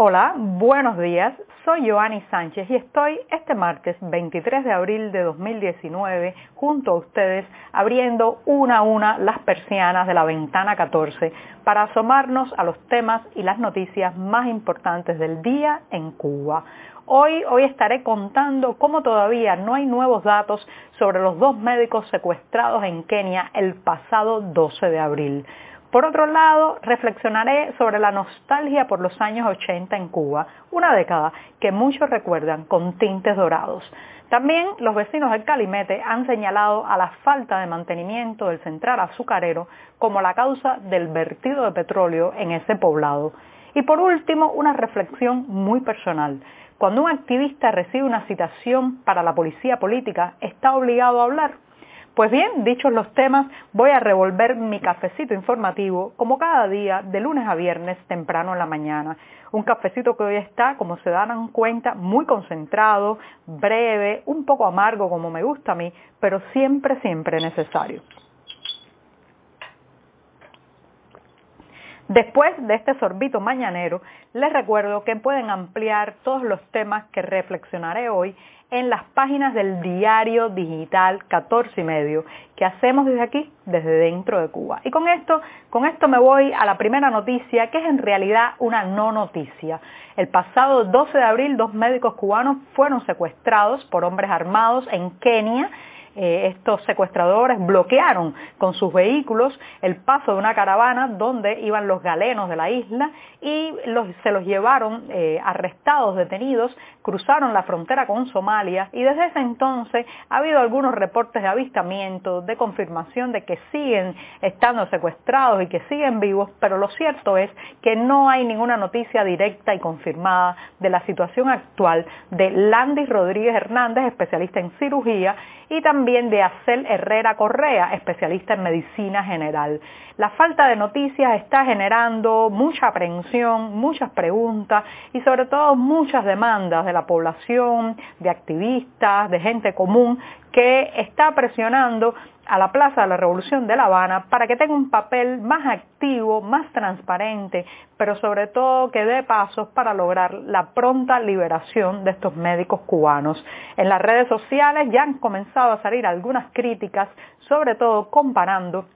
Hola, buenos días. Soy Joanny Sánchez y estoy este martes 23 de abril de 2019 junto a ustedes abriendo una a una las persianas de la ventana 14 para asomarnos a los temas y las noticias más importantes del día en Cuba. Hoy, hoy estaré contando cómo todavía no hay nuevos datos sobre los dos médicos secuestrados en Kenia el pasado 12 de abril. Por otro lado, reflexionaré sobre la nostalgia por los años 80 en Cuba, una década que muchos recuerdan con tintes dorados. También los vecinos del Calimete han señalado a la falta de mantenimiento del central azucarero como la causa del vertido de petróleo en ese poblado. Y por último, una reflexión muy personal. Cuando un activista recibe una citación para la policía política, ¿está obligado a hablar? Pues bien, dichos los temas, voy a revolver mi cafecito informativo como cada día, de lunes a viernes, temprano en la mañana. Un cafecito que hoy está, como se dan cuenta, muy concentrado, breve, un poco amargo como me gusta a mí, pero siempre, siempre necesario. Después de este sorbito mañanero, les recuerdo que pueden ampliar todos los temas que reflexionaré hoy en las páginas del diario digital 14 y medio que hacemos desde aquí, desde dentro de Cuba. Y con esto, con esto me voy a la primera noticia, que es en realidad una no noticia. El pasado 12 de abril, dos médicos cubanos fueron secuestrados por hombres armados en Kenia eh, estos secuestradores bloquearon con sus vehículos el paso de una caravana donde iban los galenos de la isla y se los llevaron eh, arrestados, detenidos, cruzaron la frontera con Somalia y desde ese entonces ha habido algunos reportes de avistamiento, de confirmación de que siguen estando secuestrados y que siguen vivos, pero lo cierto es que no hay ninguna noticia directa y confirmada de la situación actual de Landis Rodríguez Hernández, especialista en cirugía, y también de Acel Herrera Correa, especialista en medicina general. La falta de noticias está generando mucha aprehensión, muchas preguntas y sobre todo muchas demandas de la población, de activistas, de gente común que está presionando a la Plaza de la Revolución de La Habana para que tenga un papel más activo, más transparente, pero sobre todo que dé pasos para lograr la pronta liberación de estos médicos cubanos. En las redes sociales ya han comenzado a salir algunas críticas, sobre todo comparando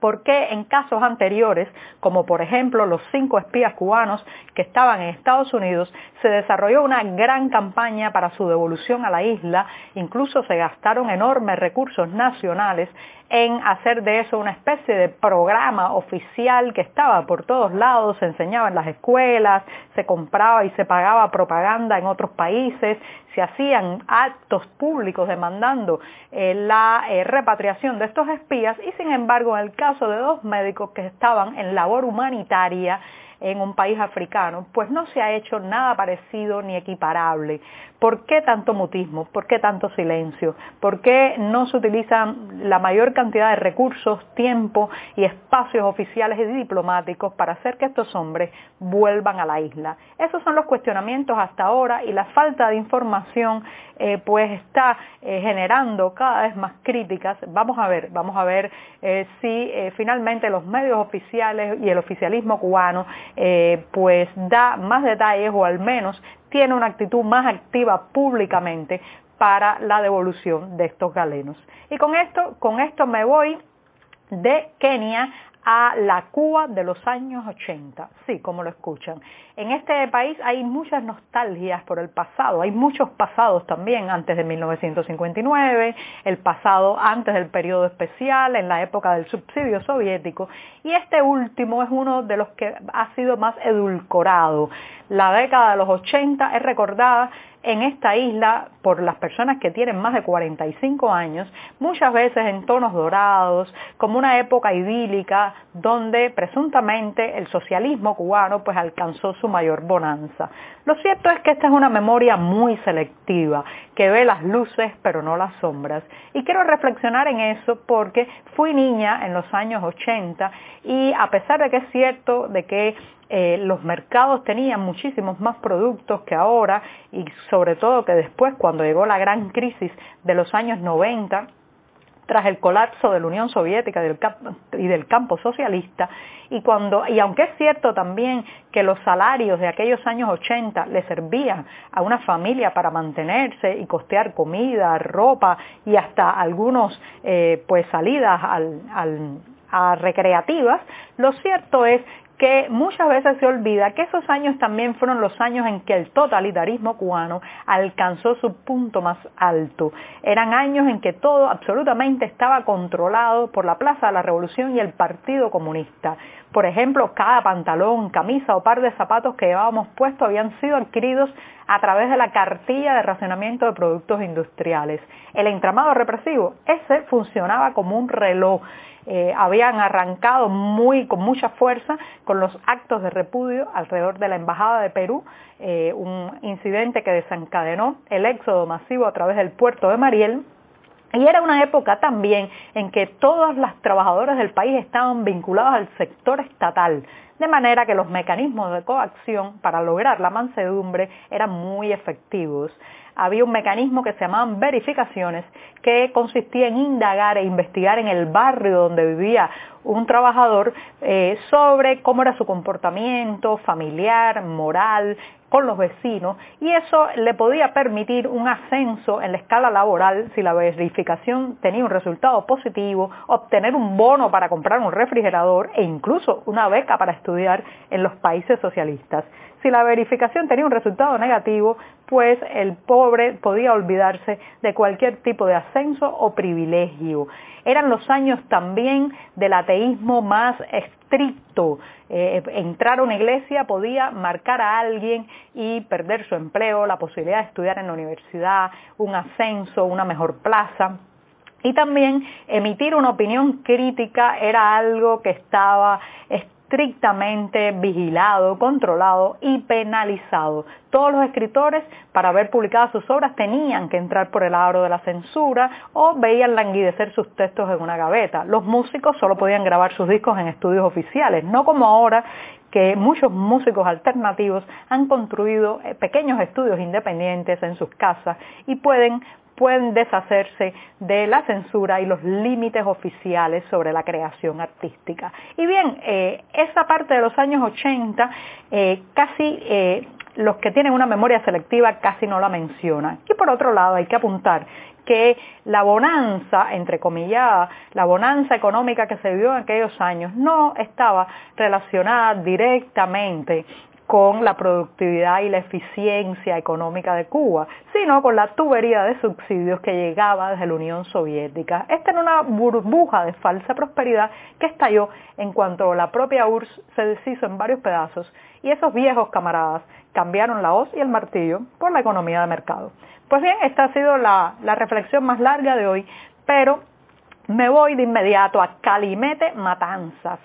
por qué en casos anteriores, como por ejemplo los cinco espías cubanos que estaban en Estados Unidos, se desarrolló una gran campaña para su devolución a la isla, incluso se gastaron enormes recursos nacionales en hacer de eso una especie de programa oficial que estaba por todos lados, se enseñaba en las escuelas, se compraba y se pagaba propaganda en otros países, se hacían actos públicos demandando eh, la eh, repatriación de estos espías y sin embargo en el caso de dos médicos que estaban en labor humanitaria, en un país africano, pues no se ha hecho nada parecido ni equiparable. ¿Por qué tanto mutismo? ¿Por qué tanto silencio? ¿Por qué no se utilizan la mayor cantidad de recursos, tiempo y espacios oficiales y diplomáticos para hacer que estos hombres vuelvan a la isla? Esos son los cuestionamientos hasta ahora y la falta de información eh, pues está eh, generando cada vez más críticas. Vamos a ver, vamos a ver eh, si finalmente los medios oficiales y el oficialismo cubano pues da más detalles o al menos tiene una actitud más activa públicamente para la devolución de estos galenos. Y con esto, con esto me voy de Kenia a la Cuba de los años 80. Sí, como lo escuchan. En este país hay muchas nostalgias por el pasado, hay muchos pasados también antes de 1959, el pasado antes del periodo especial, en la época del subsidio soviético, y este último es uno de los que ha sido más edulcorado. La década de los 80 es recordada en esta isla por las personas que tienen más de 45 años, muchas veces en tonos dorados, como una época idílica donde presuntamente el socialismo cubano pues alcanzó su mayor bonanza. Lo cierto es que esta es una memoria muy selectiva, que ve las luces pero no las sombras. Y quiero reflexionar en eso porque fui niña en los años 80 y a pesar de que es cierto de que eh, los mercados tenían muchísimos más productos que ahora y sobre todo que después cuando llegó la gran crisis de los años 90, tras el colapso de la Unión Soviética y del campo socialista y cuando y aunque es cierto también que los salarios de aquellos años 80 le servían a una familia para mantenerse y costear comida, ropa y hasta algunos eh, pues salidas a recreativas, lo cierto es que muchas veces se olvida que esos años también fueron los años en que el totalitarismo cubano alcanzó su punto más alto. Eran años en que todo absolutamente estaba controlado por la Plaza de la Revolución y el Partido Comunista. Por ejemplo, cada pantalón, camisa o par de zapatos que llevábamos puestos habían sido adquiridos a través de la cartilla de racionamiento de productos industriales. El entramado represivo, ese funcionaba como un reloj eh, habían arrancado muy, con mucha fuerza con los actos de repudio alrededor de la Embajada de Perú, eh, un incidente que desencadenó el éxodo masivo a través del puerto de Mariel, y era una época también en que todas las trabajadoras del país estaban vinculadas al sector estatal, de manera que los mecanismos de coacción para lograr la mansedumbre eran muy efectivos. Había un mecanismo que se llamaban verificaciones, que consistía en indagar e investigar en el barrio donde vivía un trabajador eh, sobre cómo era su comportamiento familiar, moral, con los vecinos y eso le podía permitir un ascenso en la escala laboral si la verificación tenía un resultado positivo, obtener un bono para comprar un refrigerador e incluso una beca para estudiar en los países socialistas. Si la verificación tenía un resultado negativo, pues el pobre podía olvidarse de cualquier tipo de ascenso o privilegio. Eran los años también del ateísmo más estricto. Eh, entrar a una iglesia podía marcar a alguien y perder su empleo, la posibilidad de estudiar en la universidad, un ascenso, una mejor plaza. Y también emitir una opinión crítica era algo que estaba estrictamente vigilado, controlado y penalizado. Todos los escritores, para ver publicadas sus obras, tenían que entrar por el aro de la censura o veían languidecer sus textos en una gaveta. Los músicos solo podían grabar sus discos en estudios oficiales, no como ahora que muchos músicos alternativos han construido eh, pequeños estudios independientes en sus casas y pueden pueden deshacerse de la censura y los límites oficiales sobre la creación artística. Y bien, eh, esa parte de los años 80, eh, casi eh, los que tienen una memoria selectiva casi no la mencionan. Y por otro lado, hay que apuntar que la bonanza, entre comillas, la bonanza económica que se vivió en aquellos años no estaba relacionada directamente con la productividad y la eficiencia económica de Cuba, sino con la tubería de subsidios que llegaba desde la Unión Soviética. Esta era una burbuja de falsa prosperidad que estalló en cuanto la propia URSS se deshizo en varios pedazos y esos viejos camaradas cambiaron la hoz y el martillo por la economía de mercado. Pues bien, esta ha sido la, la reflexión más larga de hoy, pero me voy de inmediato a Calimete Matanzas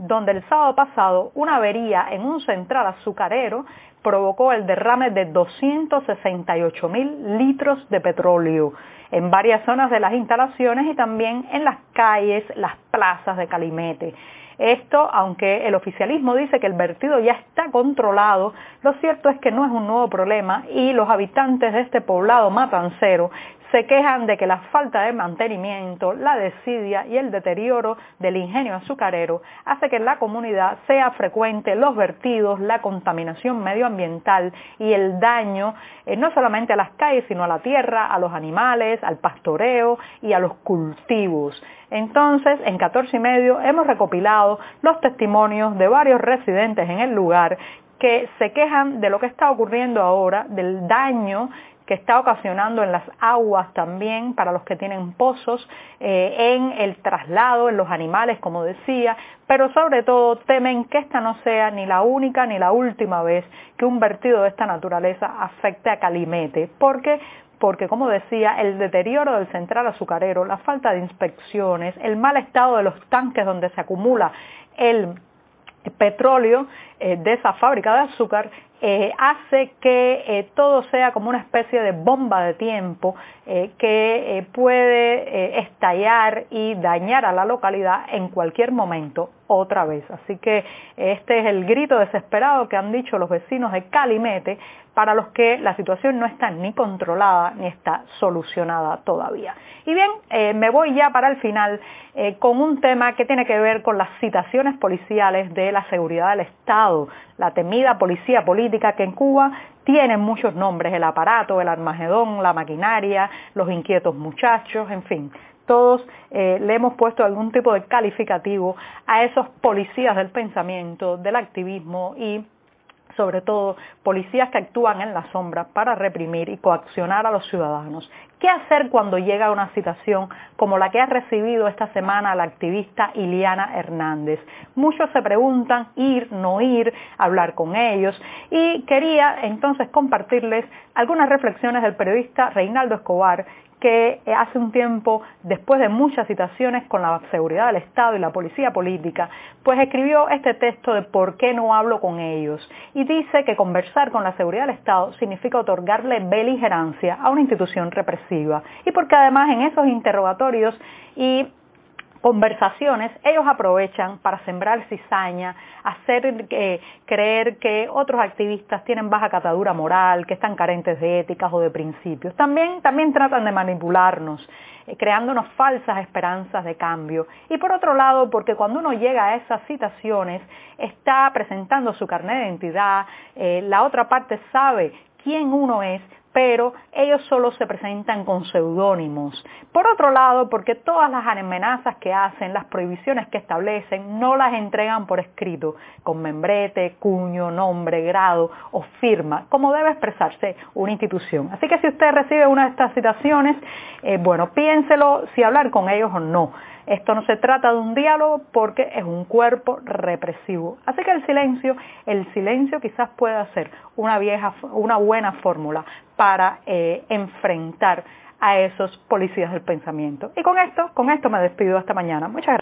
donde el sábado pasado una avería en un central azucarero provocó el derrame de 268 mil litros de petróleo en varias zonas de las instalaciones y también en las calles, las plazas de Calimete. Esto, aunque el oficialismo dice que el vertido ya está controlado, lo cierto es que no es un nuevo problema y los habitantes de este poblado matancero se quejan de que la falta de mantenimiento, la desidia y el deterioro del ingenio azucarero hace que en la comunidad sea frecuente los vertidos, la contaminación medioambiental y el daño eh, no solamente a las calles, sino a la tierra, a los animales, al pastoreo y a los cultivos. Entonces, en 14 y medio hemos recopilado los testimonios de varios residentes en el lugar que se quejan de lo que está ocurriendo ahora, del daño que está ocasionando en las aguas también para los que tienen pozos, eh, en el traslado, en los animales, como decía, pero sobre todo temen que esta no sea ni la única ni la última vez que un vertido de esta naturaleza afecte a Calimete, porque porque, como decía, el deterioro del central azucarero, la falta de inspecciones, el mal estado de los tanques donde se acumula el petróleo de esa fábrica de azúcar eh, hace que eh, todo sea como una especie de bomba de tiempo que puede estallar y dañar a la localidad en cualquier momento otra vez. Así que este es el grito desesperado que han dicho los vecinos de Calimete para los que la situación no está ni controlada ni está solucionada todavía. Y bien, eh, me voy ya para el final eh, con un tema que tiene que ver con las citaciones policiales de la seguridad del Estado, la temida policía política que en Cuba tiene muchos nombres, el aparato, el armagedón, la maquinaria, los inquietos muchachos, en fin. Todos eh, le hemos puesto algún tipo de calificativo a esos policías del pensamiento, del activismo y sobre todo policías que actúan en la sombra para reprimir y coaccionar a los ciudadanos. ¿Qué hacer cuando llega una situación como la que ha recibido esta semana la activista Iliana Hernández? Muchos se preguntan ir, no ir, hablar con ellos y quería entonces compartirles algunas reflexiones del periodista Reinaldo Escobar que eh, hace un tiempo, después de muchas citaciones con la seguridad del Estado y la policía política, pues escribió este texto de por qué no hablo con ellos. Y dice que conversar con la seguridad del Estado significa otorgarle beligerancia a una institución represiva. Y porque además en esos interrogatorios y conversaciones, ellos aprovechan para sembrar cizaña, hacer eh, creer que otros activistas tienen baja catadura moral, que están carentes de éticas o de principios. También, también tratan de manipularnos, eh, creándonos falsas esperanzas de cambio. Y por otro lado, porque cuando uno llega a esas citaciones, está presentando su carnet de identidad, eh, la otra parte sabe quién uno es, pero ellos solo se presentan con seudónimos. Por otro lado, porque todas las amenazas que hacen, las prohibiciones que establecen, no las entregan por escrito, con membrete, cuño, nombre, grado o firma, como debe expresarse una institución. Así que si usted recibe una de estas citaciones, eh, bueno, piénselo si hablar con ellos o no. Esto no se trata de un diálogo porque es un cuerpo represivo. Así que el silencio, el silencio quizás pueda ser una vieja, una buena fórmula para eh, enfrentar a esos policías del pensamiento. Y con esto, con esto me despido hasta mañana. Muchas gracias.